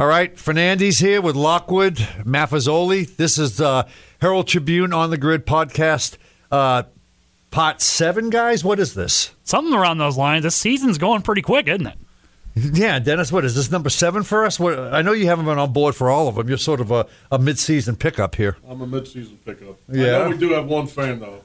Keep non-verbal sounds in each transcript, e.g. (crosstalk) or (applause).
All right, Fernandez here with Lockwood, Maffezoli. This is uh, Herald Tribune on the Grid podcast, uh, pot seven, guys. What is this? Something around those lines. This season's going pretty quick, isn't it? Yeah, Dennis, what is this number seven for us? What, I know you haven't been on board for all of them. You're sort of a, a mid-season pickup here. I'm a mid-season pickup. Yeah. I know we do have one fan though.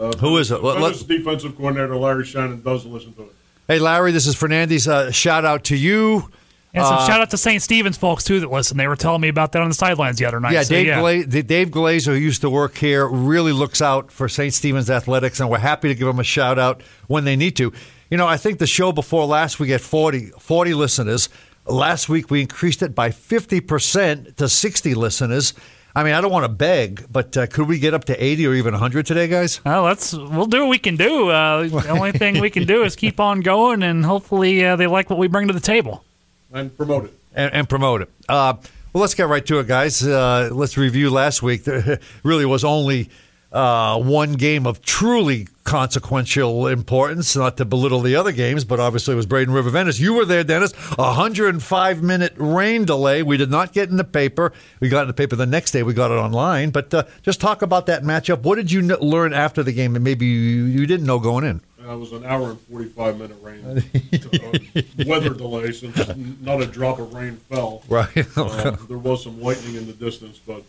Uh, Who is it? Let- Venice let- defensive coordinator Larry Shannon does listen to it. Hey, Larry, this is Fernandez. Uh, shout out to you. And some Uh, shout out to St. Stephen's folks too that listen. They were telling me about that on the sidelines the other night. Yeah, So, Dave, Gla- the- Dave Glazer, who used to work here, really looks out for St. Stephen's Athletics, and we're happy to give them a shout out when they need to. You know, I think the show before last we had 40, 40 listeners. Last week we increased it by 50% to 60 listeners. I mean, I don't want to beg, but uh, could we get up to 80 or even 100 today, guys? Well, let's we'll do what we can do. Uh, the only thing we can do is keep on going, and hopefully uh, they like what we bring to the table. And promote it. and, and promote it. Uh, well, let's get right to it, guys. Uh, let's review last week. There (laughs) really was only uh, one game of truly consequential importance, not to belittle the other games, but obviously it was Braden River Venice. You were there, Dennis. A 105 minute rain delay. We did not get in the paper. We got in the paper the next day. We got it online. But uh, just talk about that matchup. What did you kn- learn after the game that maybe you, you didn't know going in? It was an hour and 45 minute rain uh, (laughs) weather delay since not a drop of rain fell. Right. Uh, (laughs) there was some lightning in the distance, but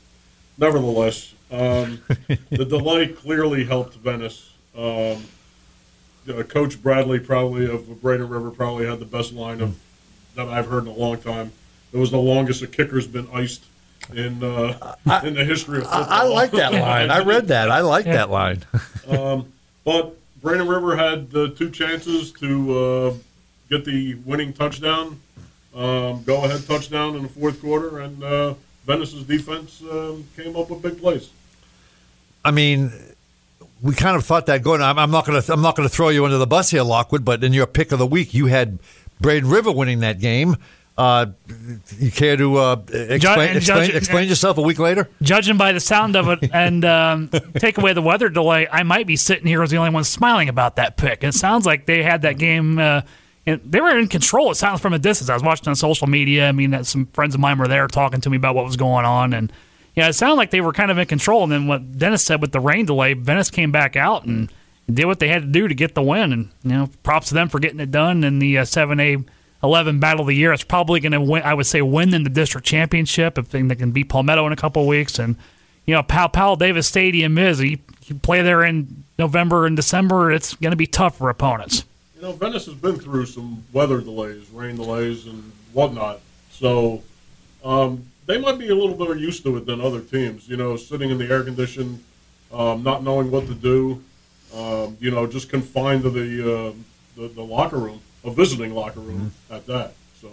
nevertheless, um, the delay clearly helped Venice. Um, uh, Coach Bradley, probably of Braden River, probably had the best line of that I've heard in a long time. It was the longest a kicker's been iced in uh, in the history of football. I, I like that line. I read that. I like that line. (laughs) But Braden River had the two chances to uh, get the winning touchdown, um, go ahead touchdown in the fourth quarter, and uh, Venice's defense um, came up with big plays. I mean, we kind of thought that going. I'm, I'm not going to. I'm not going to throw you under the bus here, Lockwood. But in your pick of the week, you had Braden River winning that game. Uh, you care to uh, explain, explain, judge- explain yourself a week later? Judging by the sound of it, and um, (laughs) take away the weather delay, I might be sitting here as the only one smiling about that pick. It sounds like they had that game. Uh, and they were in control. It sounds from a distance. I was watching on social media. I mean, that some friends of mine were there talking to me about what was going on, and yeah, it sounded like they were kind of in control. And then what Dennis said with the rain delay, Venice came back out and did what they had to do to get the win. And you know, props to them for getting it done in the uh, seven A. 11 battle of the year. It's probably going to win, I would say, win in the district championship if they can beat Palmetto in a couple weeks. And, you know, Powell Davis Stadium is, you, you play there in November and December, it's going to be tough for opponents. You know, Venice has been through some weather delays, rain delays, and whatnot. So um, they might be a little bit used to it than other teams. You know, sitting in the air condition, um, not knowing what to do. Um, you know, just confined to the, uh, the the locker room, a visiting locker room at that. So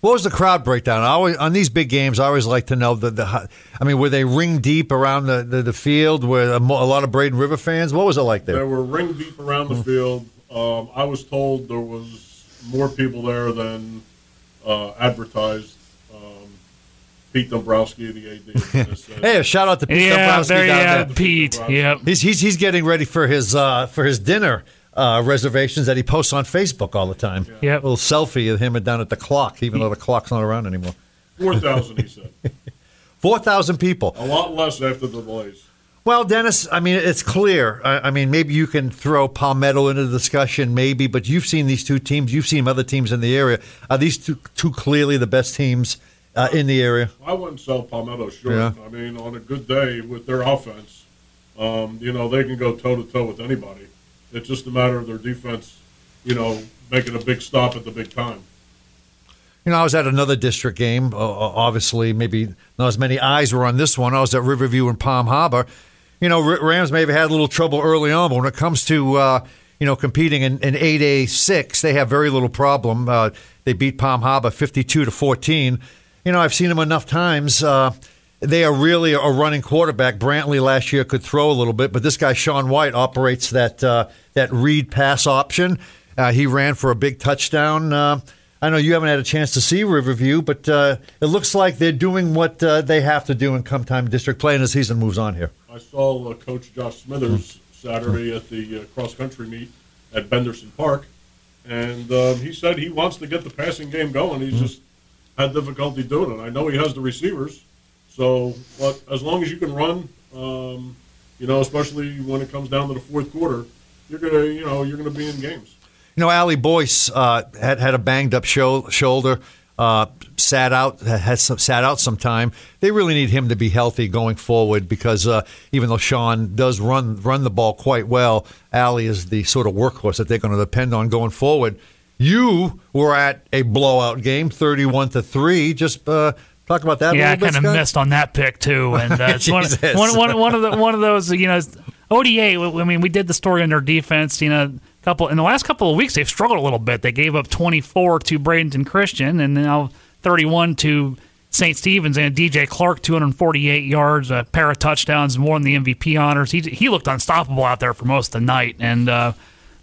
What was the crowd breakdown? I always, on these big games, I always like to know the, the. I mean, were they ring deep around the, the, the field? Were a, mo- a lot of Braden River fans? What was it like there there? were ring deep around the field. Um, I was told there was more people there than uh, advertised. Um, Pete Dombrowski, the AD. (laughs) Hey, a shout out to Pete yeah, Dombrowski there down have there. Pete. Yep. He's, he's he's getting ready for his uh, for his dinner uh, reservations that he posts on Facebook all the time. Yep. A little selfie of him down at the clock, even though the clock's not around anymore. Four thousand, he said. (laughs) Four thousand people. A lot less after the delays. Well, Dennis, I mean, it's clear. I, I mean, maybe you can throw Palmetto into the discussion, maybe, but you've seen these two teams. You've seen other teams in the area. Are these two, two clearly the best teams uh, in the area? I wouldn't sell Palmetto short. Yeah. I mean, on a good day with their offense, um, you know, they can go toe to toe with anybody. It's just a matter of their defense, you know, making a big stop at the big time. You know, I was at another district game. Uh, obviously, maybe not as many eyes were on this one. I was at Riverview and Palm Harbor. You know, Rams may have had a little trouble early on, but when it comes to uh, you know competing in, in 8A six, they have very little problem. Uh, they beat Palm Harbor fifty two to fourteen. You know, I've seen them enough times. They are really a running quarterback. Brantley last year could throw a little bit, but this guy Sean White operates that uh, that read pass option. Uh, he ran for a big touchdown. Uh, I know you haven't had a chance to see Riverview, but uh, it looks like they're doing what uh, they have to do in come time district play, and the season moves on here. I saw uh, Coach Josh Smithers Saturday at the uh, cross country meet at Benderson Park, and um, he said he wants to get the passing game going. He's just had difficulty doing it. I know he has the receivers, so but as long as you can run, um, you know, especially when it comes down to the fourth quarter, you're gonna you know you're gonna be in games. You know, Ali Boyce uh, had had a banged up sho- shoulder, uh, sat out some, sat out some time. They really need him to be healthy going forward because uh, even though Sean does run run the ball quite well, Ali is the sort of workhorse that they're going to depend on going forward. You were at a blowout game, thirty-one to three. Just uh, talk about that. Yeah, I kind of missed on that pick too, and uh, (laughs) it's one, one, one, one of the one of those. You know, ODA. I mean, we did the story on their defense. You know, couple in the last couple of weeks they've struggled a little bit. They gave up 24 to Bradenton Christian, and now 31 to St. Stephen's and DJ Clark 248 yards, a pair of touchdowns, more than the MVP honors. He he looked unstoppable out there for most of the night, and. Uh,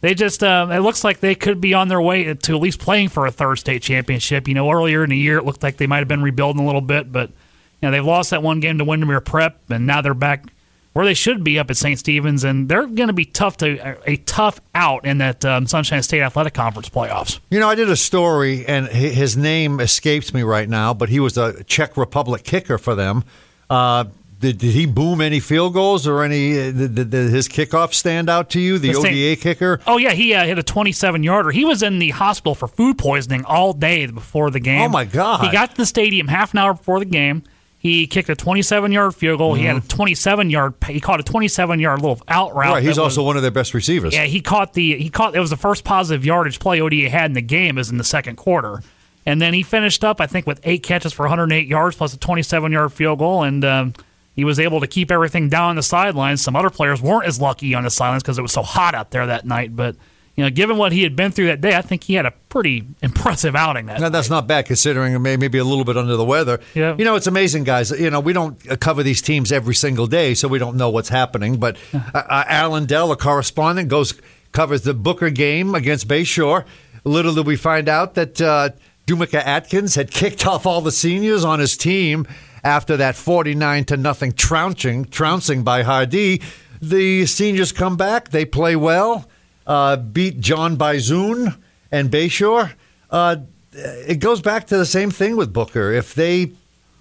they just, uh, it looks like they could be on their way to at least playing for a third state championship. You know, earlier in the year, it looked like they might have been rebuilding a little bit, but, you know, they've lost that one game to Windermere Prep, and now they're back where they should be up at St. Stephen's, and they're going to be tough to, a tough out in that um, Sunshine State Athletic Conference playoffs. You know, I did a story, and his name escapes me right now, but he was a Czech Republic kicker for them. Uh, did, did he boom any field goals or any? uh, Did, did, his kickoff stand out to you? The, The ODA kicker. Oh yeah, he uh, hit a 27 yarder. He was in the hospital for food poisoning all day before the game. Oh, my God. He got to the stadium half an hour before the game. He kicked a 27 yard field goal. He had a 27 yard. He caught a 27 yard little out route. Mm-hmm. Right, he's that was- also one of their best receivers. Yeah, he caught the he caught it was the first positive yardage play ODA had in the game is in the second quarter. And then he finished up, I think, with eight catches for 108 yards plus a 27 yard field goal, and um, he was able to keep everything down on the sidelines. Some other players weren't as lucky on the sidelines because it was so hot out there that night. But you know, given what he had been through that day, I think he had a pretty (laughs) impressive outing that. No, that's not bad considering maybe a little bit under the weather. Yeah. You know, it's amazing, guys. You know, we don't uh, cover these teams every single day, so we don't know what's happening. But uh, uh, Alan Dell, a correspondent, goes covers the Booker game against Bayshore. Little did we find out that uh, Dumika Atkins had kicked off all the seniors on his team after that forty-nine to nothing trouncing, trouncing by Hardy. The seniors come back. They play well. Uh, beat John Bizoon and Bayshore. Uh, it goes back to the same thing with Booker. If they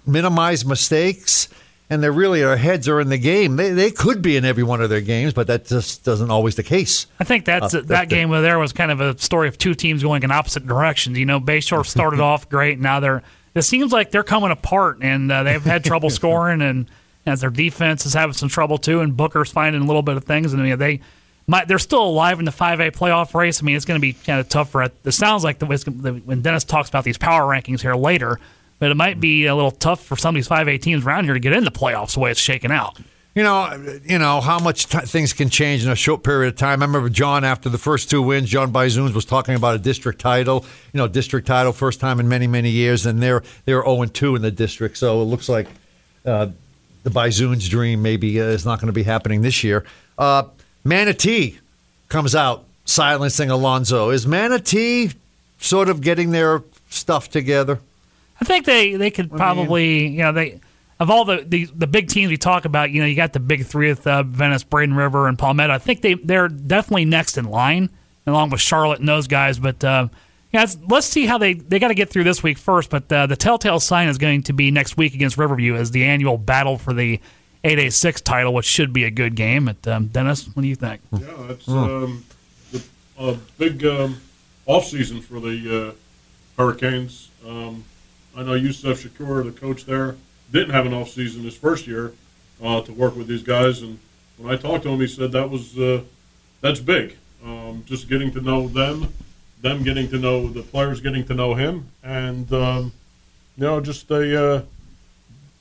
minimize mistakes and they're really their heads are in the game, they, they could be in every one of their games, but that just doesn't always the case. I think that's Uh, that game over (laughs) there was kind of a story of two teams going in opposite directions. You know, Bayshore started (laughs) off great, and now they're. It seems like they're coming apart, and uh, they've had trouble (laughs) scoring, and as their defense is having some trouble too, and Booker's finding a little bit of things, and I mean, they. Might, they're still alive in the 5A playoff race. I mean, it's going to be kind of tough for it. It sounds like the, when Dennis talks about these power rankings here later, but it might be a little tough for some of these 5A teams around here to get in the playoffs the way it's shaking out. You know, you know how much t- things can change in a short period of time. I remember John after the first two wins. John Bizoons was talking about a district title. You know, district title, first time in many many years, and they're they're zero and two in the district. So it looks like uh, the Bizoons' dream maybe uh, is not going to be happening this year. Uh, Manatee comes out silencing Alonso. Is Manatee sort of getting their stuff together? I think they they could probably you know they of all the, the the big teams we talk about you know you got the big three with uh, Venice, Braden River, and Palmetto. I think they they're definitely next in line along with Charlotte and those guys. But uh, yeah, let's, let's see how they they got to get through this week first. But uh, the telltale sign is going to be next week against Riverview as the annual battle for the 8A6 title, which should be a good game. But um, Dennis, what do you think? Yeah, that's um, the, a big um, off season for the uh, Hurricanes. Um, I know Yusuf Shakir, the coach there, didn't have an off season his first year uh, to work with these guys, and when I talked to him, he said that was uh, that's big. Um, just getting to know them, them getting to know the players, getting to know him, and um, you know, just a uh,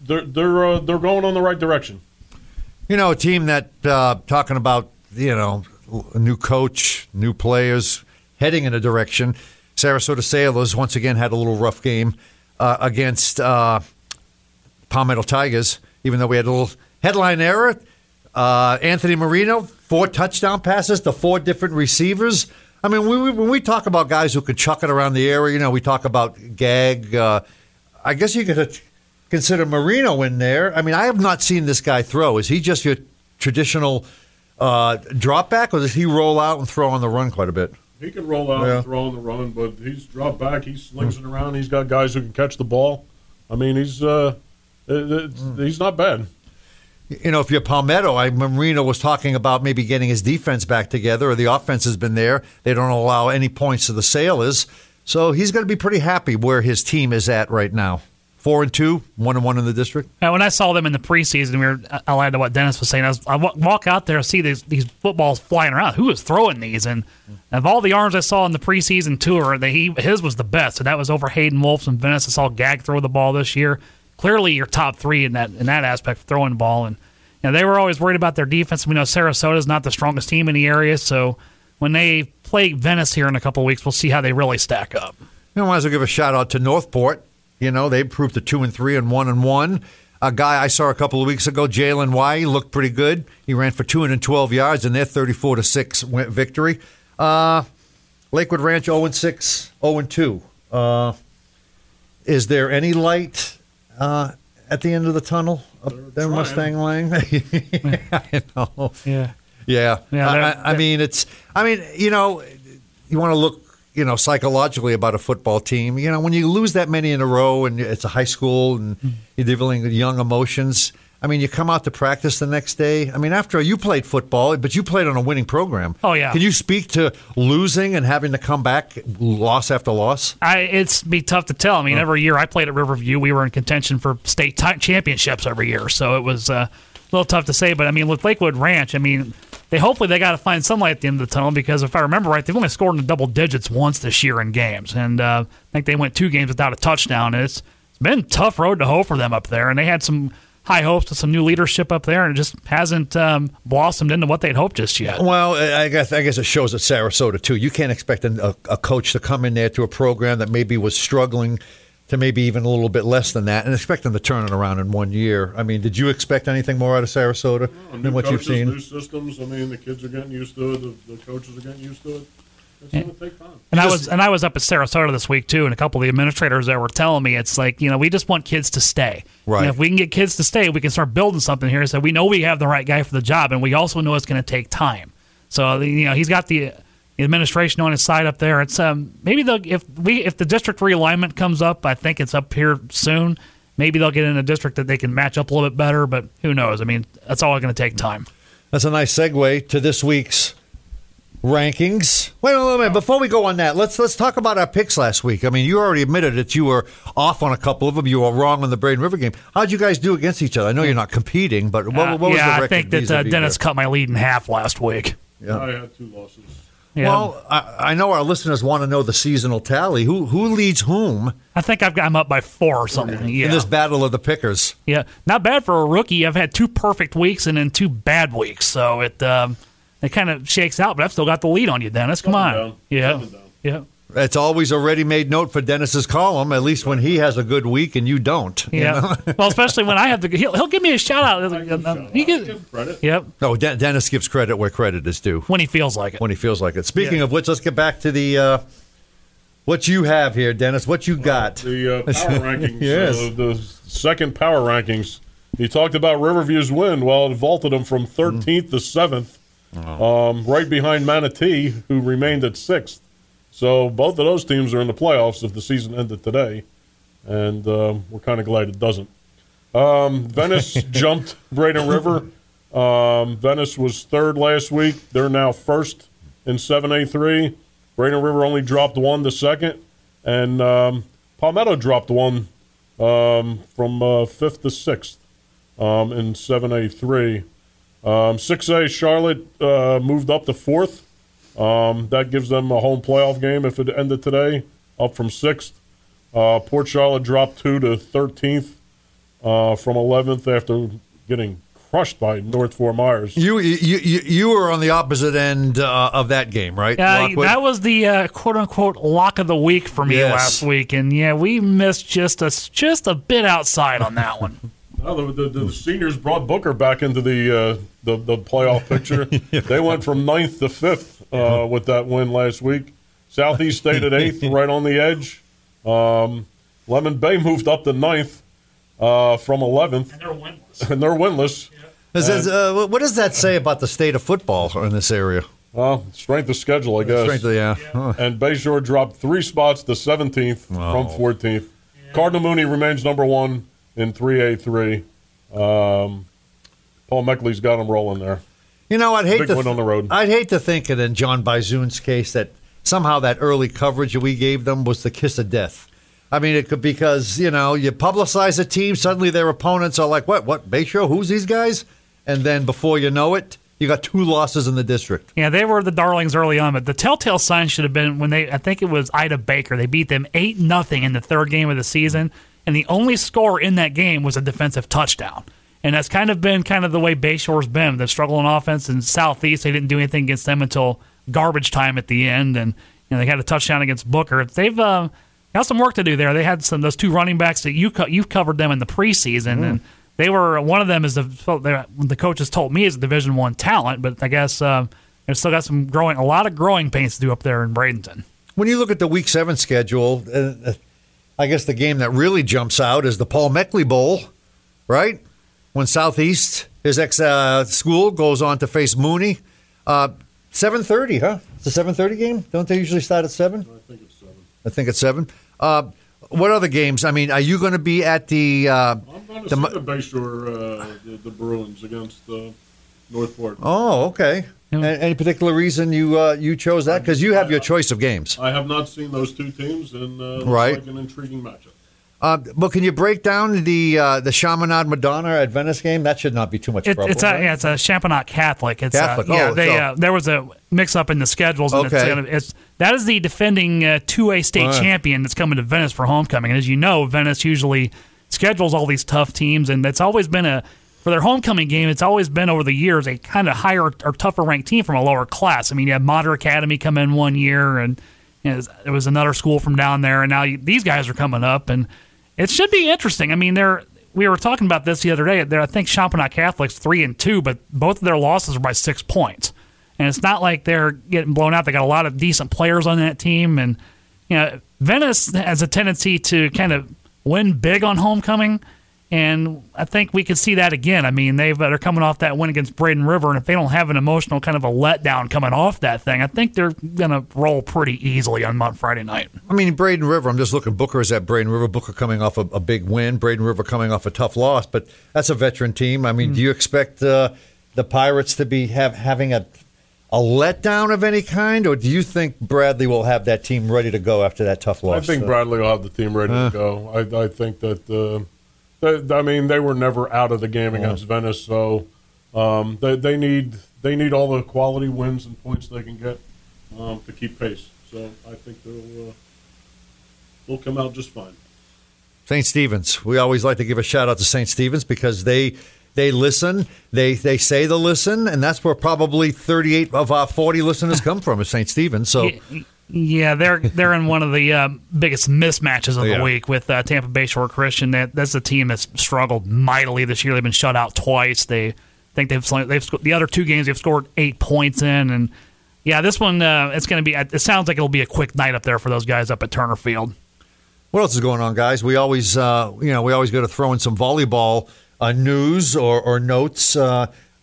they're they're uh, they're going on the right direction. You know, a team that uh, talking about you know a new coach, new players, heading in a direction. Sarasota Sailors once again had a little rough game uh, against Palmetto Tigers. Even though we had a little headline error, uh, Anthony Marino four touchdown passes to four different receivers. I mean, we, we, when we talk about guys who can chuck it around the area, you know, we talk about Gag. Uh, I guess you could consider Marino in there. I mean, I have not seen this guy throw. Is he just your traditional uh, drop back, or does he roll out and throw on the run quite a bit? He can roll out Yeah. and throw on the run, but he's dropped back. He slings it around. He's got guys who can catch the ball. I mean, he's uh, it, it's, he's not bad. You know, if you're Palmetto, I Marino was talking about maybe getting his defense back together, or the offense has been there. They don't allow any points to the Sailors, so he's going to be pretty happy where his team is at right now. Four and two, one and one in the district. Uh, when I saw them in the preseason, we were. I'll add to what Dennis was saying. I, was, I walk out there, see these these footballs flying around. Who was throwing these? And of all the arms I saw in the preseason tour, that he his was the best. So that was over Hayden Wolf and Venice. I saw Gag throw the ball this year. Clearly, your top three in that in that aspect, of throwing the ball. And you know, they were always worried about their defense. We know Sarasota is not the strongest team in the area, so when they play Venice here in a couple weeks, we'll see how they really stack up. You know, might as well give a shout out to Northport. You know, they improved to two and three and one and one. A guy I saw a couple of weeks ago, Jalen Y, looked pretty good. He ran for 212 yards in their 34 to six victory. Uh, Lakewood Ranch 0 and 6, 0 and 2. Uh, is there any light uh, at the end of the tunnel up They're there, trying. Mustang Lane? (laughs) I know. Yeah. Yeah, Yeah, I, I, I mean, it's. I mean, you know, you want to look, you know, psychologically about a football team. You know, when you lose that many in a row, and it's a high school, and Mm-hmm. you're dealing with young emotions. I mean, you come out to practice the next day. I mean, after you played football, but you played on a winning program. Oh, yeah. Can you speak to losing and having to come back, loss after loss? I, it's be tough to tell. I mean, every year I played at Riverview, we were in contention for state ti championships every year, so it was uh, a little tough to say. But I mean, with Lakewood Ranch, I mean, they hopefully they got to find some light at the end of the tunnel because if I remember right, they've only scored in the double digits once this year in games, and uh, I think they went two games without a touchdown. And it's, it's been a tough road to hoe for them up there, and they had some high hopes with some new leadership up there, and it just hasn't um, blossomed into what they'd hoped just yet. Well, I guess I guess it shows at Sarasota too. You can't expect a, a coach to come in there to a program that maybe was struggling to maybe even a little bit less than that, and expect them to turn it around in one year. I mean, did you expect anything more out of Sarasota New than what coaches, you've seen? new systems. I mean, the kids are getting used to it. The, the coaches are getting used to it. It's going to take time. And I was and I was up at Sarasota this week too, and a couple of the administrators there were telling me it's like you know we just want kids to stay. Right. You know, if we can get kids to stay, we can start building something here. So we know we have the right guy for the job, and we also know it's going to take time. So you know he's got the, the administration on his side up there. It's um maybe they'll if we if the district realignment comes up, I think it's up here soon. Maybe they'll get in a district that they can match up a little bit better, but who knows? I mean, that's all going to take time. That's a nice segue to this week's rankings. Wait a minute, before we go on that, let's let's talk about our picks last week. I mean, you already admitted that you were off on a couple of them. You were wrong on the Braden River game. How'd you guys do against each other? I know you're not competing, but what, Uh, what was yeah, the I think that uh, Dennis there? cut my lead in half last week. Yeah. I had two losses. Yeah. Well, I, I know our listeners want to know the seasonal tally. Who who leads whom I think I've got, I'm up by four or something. Yeah. in this battle of the pickers? yeah. Not bad for a rookie. I've had two perfect weeks and then two bad weeks. So it um, it kind of shakes out, but I've still got the lead on you, Dennis. Come Up on. down. Yeah. Up down. Yeah. It's always a ready-made note for Dennis's column. At least when he has a good week and you don't. you Yeah. know? (laughs) well, especially when I have the he'll, he'll give me a shout out. I give shout out. He I gives- give credit. Yep. No, De- Dennis gives credit where credit is due When he feels like it. when he feels like it. Speaking Yeah. of which, let's get back to the uh, what you have here, Dennis. What you got? The uh, (laughs) power rankings. Yes. uh, the second power rankings. He talked about Riverview's win. Well, it vaulted them from 13th to 7th, um, right behind Manatee, who remained at sixth. So both of those teams are in the playoffs if the season ended today, and um, we're kind of glad it doesn't. Um, Venice (laughs) jumped Braden River. Um, Venice was third last week. They're now first in 7A3. Braden River only dropped one to second, and um, Palmetto dropped one um, from uh, fifth to sixth um, in 7A3. Um, 6A Charlotte uh, moved up to fourth. Um, that gives them a home playoff game if it ended today, up from sixth. Uh, Port Charlotte dropped two to 13th uh, from 11th after getting crushed by North Fort Myers. You you you, you were on the opposite end uh, of that game, right? Yeah, that was the uh, quote unquote lock of the week for me Yes. last week, and yeah, we missed just a just a bit outside on that one. (laughs) Now, the, the, the seniors brought Booker back into the uh, the, the playoff (laughs) picture. They went from ninth to fifth uh, with that win last week. Southeast stayed at eighth, (laughs) right on the edge. Um, Lemon Bay moved up to ninth uh, from eleventh, and They're winless. and they're winless. Is this, uh, what does that say about the state of football in this area? Well, strength of schedule, I guess. Strength of- yeah. Huh. And Bayshore dropped three spots to 17th from 14th. Cardinal Mooney remains number one in 3A3. Um, Paul Maechtle's got him rolling there. You know, I'd hate Big to win on the road. I'd hate to think it in John Bizoon's case that somehow that early coverage that we gave them was the kiss of death. I mean, it could because you know you publicize a team, suddenly their opponents are like, "What? What? Bayshore? Who's these guys?" And then before you know it, you got two losses in the district. Yeah, they were the darlings early on, but the telltale sign should have been when they I think it was Ida Baker. They beat them eight nothing in the third game of the season, and the only score in that game was a defensive touchdown. And that's kind of been kind of the way Bayshore's been. They're struggling offense in Southeast. They didn't do anything against them until garbage time at the end, and you know, they had a touchdown against Booker. They've uh, got some work to do there. They had some those two running backs that you co- you've covered them in the preseason, and they were one of them is the the coaches told me is a Division One talent, but I guess uh, they've still got some growing a lot of growing pains to do up there in Bradenton. When you look at the Week Seven schedule, uh, uh, I guess the game that really jumps out is the Paul Maechtle Bowl, right? When Southeast, his ex uh, school, goes on to face Mooney. Uh, seven thirty, huh? It's a seven thirty game. Don't they usually start at seven? I think it's seven. I think it's seven. Uh, what other games? I mean, are you going to be at the? Uh, I'm going to the see the Bayshore, uh, the, the Bruins against uh, Northport. oh, okay. Yeah. A- Any particular reason you uh, you chose that? Because you have your choice of games. I have not seen those two teams, and uh, Right. like an intriguing matchup. Uh, but can you break down the uh, the Chaminade Madonna at Venice game? That should not be too much It, trouble. it's a right? yeah, it's a Chaminade Catholic. It's Catholic. Uh, yeah, Oh, they so- uh, there was a mix up in the schedules. And Okay. it's, it's that is the defending two A state Right. champion that's coming to Venice for homecoming. And as you know, Venice usually schedules all these tough teams, and it's always been a for their homecoming game. It's always been over the years a kind of higher or tougher ranked team from a lower class. I mean, you had Mater Academy come in one year, and you know, there was another school from down there, and now you, these guys are coming up, and it should be interesting. I mean, they're we were talking about this the other day. They're, I think Chaminade Catholic's three and two, but both of their losses are by six points, and it's not like they're getting blown out. They got a lot of decent players on that team, and you know, Venice has a tendency to kind of win big on homecoming. And I think we could see that again. I mean, they've, they're coming off that win against Braden River, and if they don't have an emotional kind of a letdown coming off that thing, I think they're going to roll pretty easily on Mon- Friday night. I mean, Braden River. I'm just looking. Booker is at Braden River. Booker coming off a, a big win. Braden River coming off a tough loss, but that's a veteran team. I mean, do you expect uh, the Pirates to be have having a a letdown of any kind, or do you think Bradley will have that team ready to go after that tough loss? I think Uh, Bradley will have the team ready to go. I, I think that, uh, they, I mean, they were never out of the game against Venice, so um, they, they need they need all the quality wins and points they can get um, to keep pace. So I think they'll uh, they'll come out just fine. St. Stephen's. We always like to give a shout out to St. Stephen's because they they listen. They they say they listen, and that's where probably 38 of our 40 listeners come from is St. Stephen's. So Y- Yeah, they're they're in one of the uh, biggest mismatches of Yeah. the week with uh, Tampa Bay Shore Christian. That that's a team that's struggled mightily this year. They've been shut out twice. They think they've they've sco- the other two games they've scored eight points in, and yeah, this one uh, it's going to be. It sounds like it'll be a quick night up there for those guys up at Turner Field. What else is going on, guys? We always, uh, you know, we always got to throw in some volleyball uh, news or, or notes.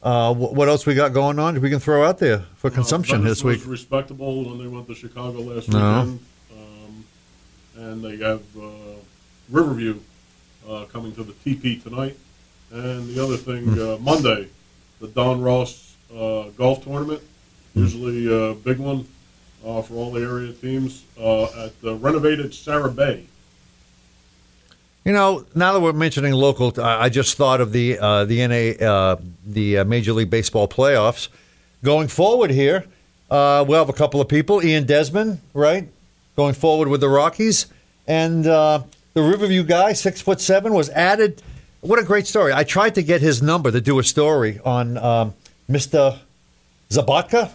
Uh, uh, wh- what else we got going on we can throw out there for consumption Uh, this week? was respectable when they went to Chicago last No. weekend, um, and they have uh, Riverview uh, coming to the TP tonight. And the other thing, Hmm. uh, Monday, the Don Ross uh, golf tournament, Hmm. usually a big one uh, for all the area teams uh, at the renovated Sara Bay. You know, now that we're mentioning local, I just thought of the uh, the NA, uh, the uh, Major League Baseball playoffs. Going forward here, uh, we'll have a couple of people. Ian Desmond, right, going forward with the Rockies, and uh, the Riverview guy, six foot seven, was added. What a great story! I tried to get his number to do a story on um, Mr. Zabotka.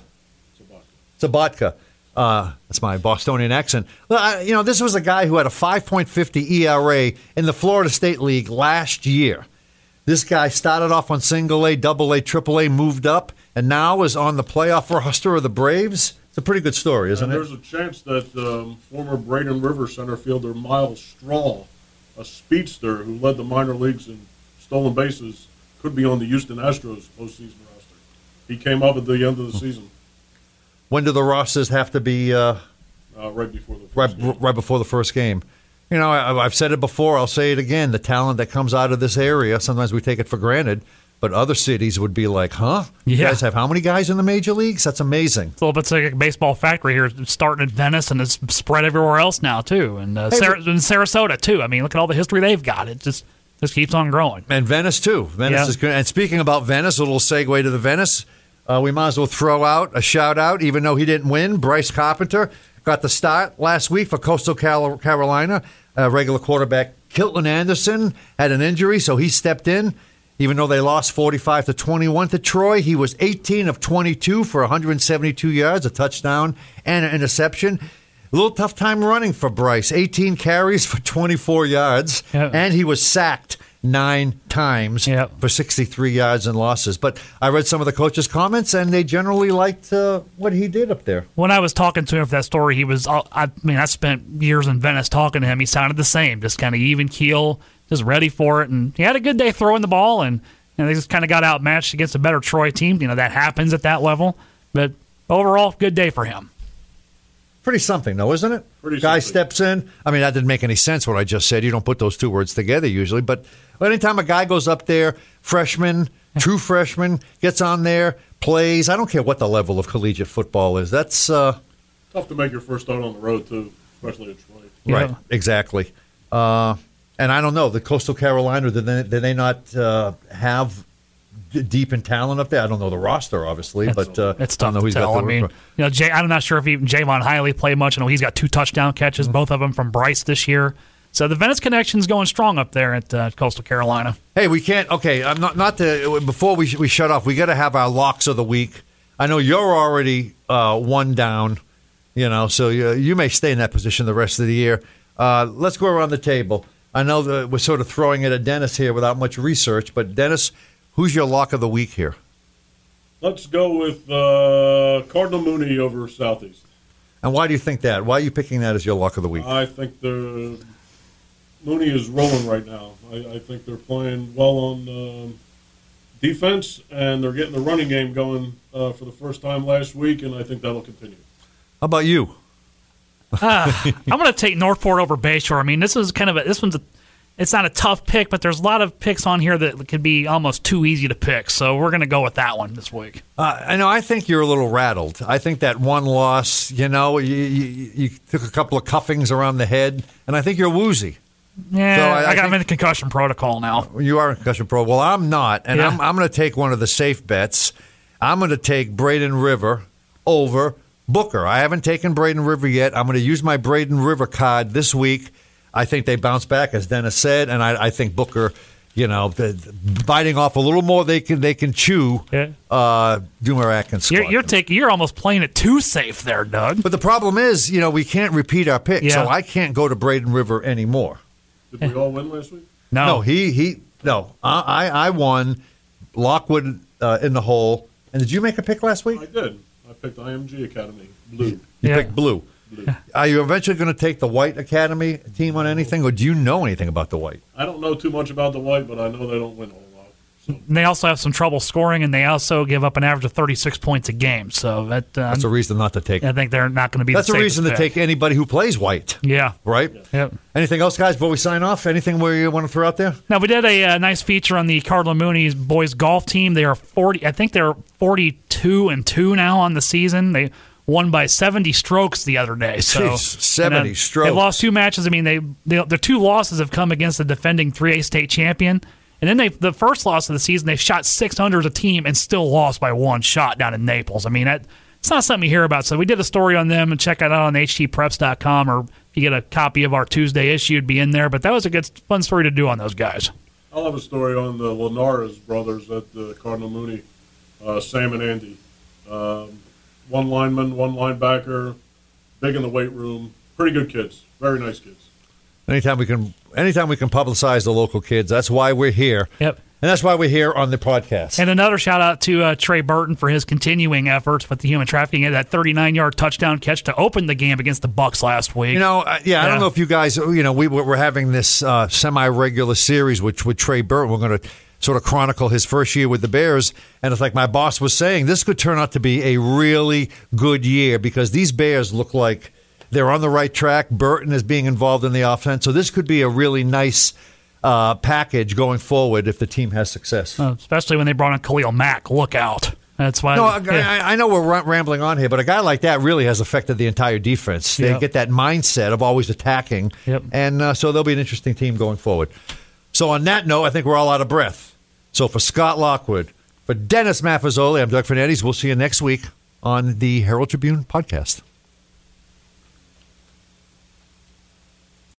Sobotka. Uh, that's my Bostonian accent. Well, I, you know, this was a guy who had a 5.50 ERA in the Florida State League last year. This guy started off on single A, double A, triple A, moved up, and now is on the playoff roster of the Braves. It's a pretty good story, isn't and it? there's a chance that um, former Braden River center fielder Myles Straw, a speedster who led the minor leagues in stolen bases, could be on the Houston Astros postseason roster. He came up at the end of the season. When do the rosters have to be uh, uh, right before the first right, game. right before the first game? You know, I, I've said it before. I'll say it again. The talent that comes out of this area, sometimes we take it for granted. But other cities would be like, huh? You Yeah. guys have how many guys in the major leagues? That's amazing. It's a little bit like a baseball factory here, starting in Venice and it's spread everywhere else now too, and, uh, Hey, Sar- but- and Sarasota too. I mean, look at all the history they've got. It just just keeps on growing. And Venice too. Venice Yeah. is good. And speaking about Venice, a little segue to the Venice. Uh, we might as well throw out a shout out, even though he didn't win. Bryce Carpenter got the start last week for Coastal Carolina. Uh, regular quarterback Kilton Anderson had an injury, so he stepped in. Even though they lost 45 to 21 to Troy, he was 18 of 22 for 172 yards, a touchdown, and an interception. A little tough time running for Bryce. 18 carries for 24 yards, Yeah. and he was sacked nine times Yep. for 63 yards and losses. But I read some of the coaches' comments, and they generally liked uh, what he did up there. When I was talking to him for that story, he was. uh, I mean, I spent years in Venice talking to him. He sounded the same, just kind of even keel, just ready for it, and he had a good day throwing the ball. And you know, they just kind of got outmatched against a better Troy team. You know that happens at that level, but overall, good day for him. Pretty something, though, isn't it? Pretty Guy something. steps in. I mean, that didn't make any sense what I just said. You don't put those two words together usually. But anytime a guy goes up there, freshman, true (laughs) freshman, gets on there, plays, I don't care what the level of collegiate football is. That's uh, Tough to make your first start on the road too, especially at Troy. Yeah. Right, exactly. Uh, and I don't know the Coastal Carolina. Did they, did they not uh, have d- deep in talent up there? I don't know the roster, obviously, but uh, It's I don't tough know to who's tell. got I the. mean, you know, Jay, I'm not sure if even Jaivon Heiligh played much. I know he's got two touchdown catches, Mm-hmm. both of them from Bryce this year. So the Venice connection's going strong up there at uh, Coastal Carolina. hey, we can't. Okay, I'm not not to before we we shut off. We got to have our locks of the week. I know you're already uh, one down. You know, so you, you may stay in that position the rest of the year. Uh, let's go around the table. I know that we're sort of throwing it at Dennis here without much research, but Dennis, who's your lock of the week here? Let's go with uh, Cardinal Mooney over Southeast. And why do you think that? Why are you picking that as your lock of the week? I think the Mooney is rolling right now. I, I think they're playing well on um, defense, and they're getting the running game going uh, for the first time last week, and I think that'll continue. How about you? I'm going to take Northport over Bayshore. I mean, this is kind of a, this one's a, it's not a tough pick, but there's a lot of picks on here that could be almost too easy to pick. So we're going to go with that one this week. Uh, I know. I think you're a little rattled. I think that one loss, you know, you, you, you took a couple of cuffings around the head, and I think you're woozy. Yeah, So I- I, I got him in the concussion protocol now. You are a concussion pro. Well, I'm not, and Yeah. I'm, I'm going to take one of the safe bets. I'm going to take Braden River over Booker. I haven't taken Braden River yet. I'm going to use my Braden River card this week. I think they bounce back, as Dennis said, and I, I think Booker, you know, the, biting off a little more they can they can chew. Yeah. Uh, Doomer Atkins. You're, you're taking you're almost playing it too safe there, Doug. But the problem is, you know, we can't repeat our pick, so I can't go to Braden River anymore. Did we all win last week? No, No, he he no. I I, I won Lockwood uh, in the hole. And did you make a pick last week? I did. I picked IMG Academy Blue. You Yeah. picked blue. Blue. Are you eventually going to take the white academy team on anything, or do you know anything about the white? I don't know too much about the white, but I know they don't win a lot. They also have some trouble scoring, and they also give up an average of 36 points a game. So that uh, That's a reason not to take. I think they're not going to be. That's a reason to pick. take anybody who plays white, Yeah. right? Yep. Anything else, guys? Before we sign off, anything where you want to throw out there? Now we did a, uh nice feature on the Cardinal Mooney's boys golf team. They are 40. I think they're 42 and two now on the season. They won by 70 strokes the other day. So Jeez, 70 uh, strokes. They lost two matches. I mean, they, they their two losses have come against the defending 3A state champion. And then they the first loss of the season, they shot 600 as a team and still lost by one shot down in Naples. I mean, that, it's not something you hear about. So we did a story on them and check it out on htpreps.com or if you get a copy of our Tuesday issue, it'd be in there. But that was a good fun story to do on those guys. I'll have a story on the Linares brothers at the Cardinal Mooney, uh, Sam and Andy. Um, one lineman, one linebacker, big in the weight room. Pretty good kids. Very nice kids. Anytime we can, anytime we can publicize the local kids, that's why we're here. Yep. And that's why we're here on the podcast. And another shout out to uh, Trey Burton for his continuing efforts with the human trafficking. Had that 39 yard touchdown catch to open the game against the Bucks last week. You know, uh, yeah, I don't know if you guys, you know, we we're having this uh, semi-regular series with with Trey Burton. We're going to sort of chronicle his first year with the Bears. And it's like my boss was saying, this could turn out to be a really good year because these Bears look like they're on the right track. Burton is being involved in the offense. So this could be a really nice uh, package going forward if the team has success. Uh, especially when they brought in Khalil Mack. Look out. That's why. No, yeah. I, I know we're rambling on here, but a guy like that really has affected the entire defense. They Yep. get that mindset of always attacking, Yep. and uh, so they'll be an interesting team going forward. So on that note, I think we're all out of breath. So for Scott Lockwood, for Dennis Maffazoli, I'm Doug Fernandez. We'll see you next week on the Herald Tribune podcast.